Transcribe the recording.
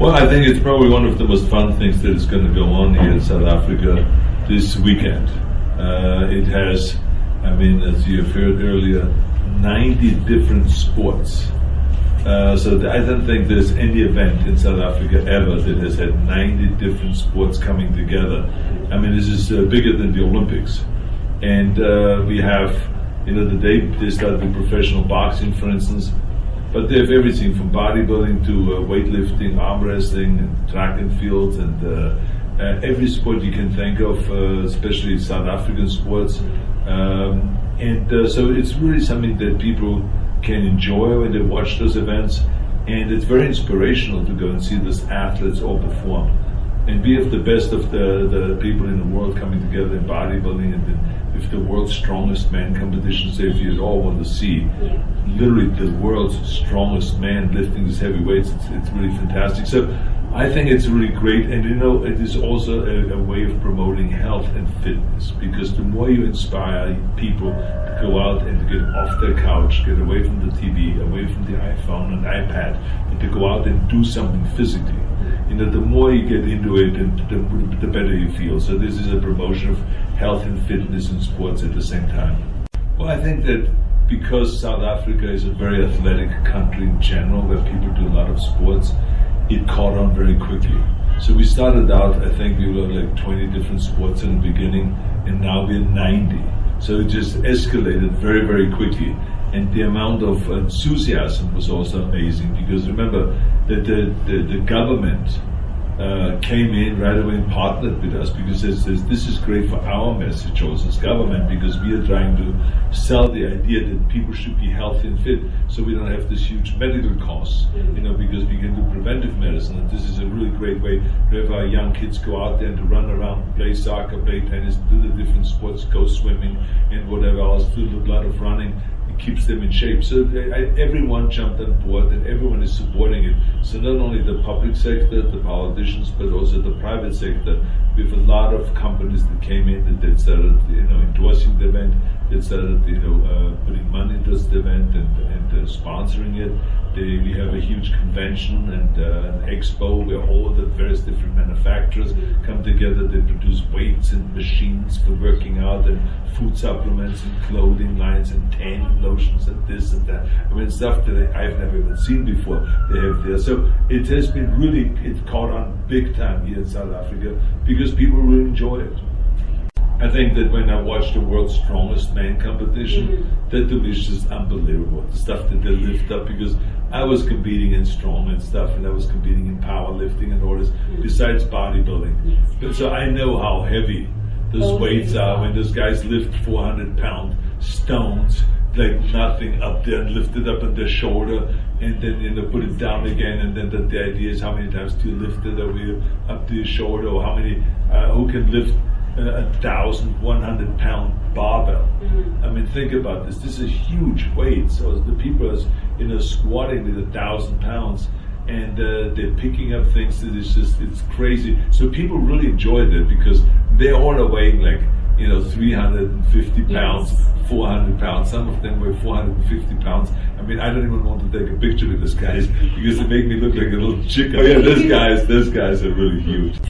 Well, I think it's probably one of the most fun things that is going to go on here in South Africa this weekend. Uh, it has, I mean, as you have heard earlier, 90 different sports. Uh, so th- I don't think there's any event in South Africa ever that has had 90 different sports coming together. I mean, this is uh, bigger than the Olympics. And uh, we have, you know, the day they start with professional boxing, for instance, but they have everything from bodybuilding to uh, weightlifting, arm wrestling, and track and field, and uh, uh, every sport you can think of, uh, especially South African sports. Um, and uh, so it's really something that people can enjoy when they watch those events. And it's very inspirational to go and see these athletes all perform. And we have the best of the, the people in the world coming together in bodybuilding and with the world's strongest man competitions that you all want to see. Literally the world's strongest man lifting these heavy weights. It's, it's really fantastic. So I think it's really great, and you know, it is also a, a, way of promoting health and fitness because the more you inspire people to go out and to get off their couch, get away from the TV, away from the iPhone and iPad, and to go out and do something physically, you know, the more you get into it, and the, the better you feel. So this is a promotion of health and fitness and sports at the same time. Well, I think that because South Africa is a very athletic country in general, where people do a lot of sports it caught on very quickly. So we started out, I think we were like 20 different sports in the beginning, and now we're 90. So it just escalated very, very quickly. And the amount of enthusiasm was also amazing because remember that the, the, the government uh, came in right away and partnered with us because it says this is great for our message also as government because we are trying to sell the idea that people should be healthy and fit so we don't have this huge medical costs, you know, because we can do preventive medicine. And this is a really great way to have our young kids go out there and to run around, play soccer, play tennis, do the different sports, go swimming and whatever else, do a lot of running keeps them in shape. So everyone jumped on board and everyone is supporting it. So not only the public sector, the politicians, but also the private sector. We have a lot of companies that came in that, started, you know, endorsing the event, that started, you know, uh, putting money into the event and, and uh, sponsoring it. They, we have a huge convention and uh, an expo where all the various different manufacturers come together. They produce weights and machines for working out and food supplements and clothing lines and tanning lotions and this and that. I mean, stuff that I've never even seen before they have there. So it has been really, it caught on big time here in South Africa because people really enjoy it. I think that when I watch the world's strongest man competition, mm-hmm. that was just unbelievable. The stuff that they lift up because I was competing in strong and stuff, and I was competing in powerlifting and all this, mm-hmm. besides bodybuilding. Yes. But so I know how heavy those oh, weights are when those guys lift 400 pound stones like nothing up there and lift it up on their shoulder and then you know put it down again and then the, the idea is how many times do you lift it over up to your shoulder or how many uh, who can lift a thousand one hundred pound barbell. Mm-hmm. I mean, think about this. This is huge weight. So the people are you know squatting with a thousand pounds, and uh, they're picking up things that is just it's crazy. So people really enjoy that because they're all weighing like you know 350 pounds. Yes. 400 pounds. Some of them weigh 450 pounds. I mean, I don't even want to take a picture with this guys because they make me look like a little chicken. Oh yeah, this guys, this guys are really huge.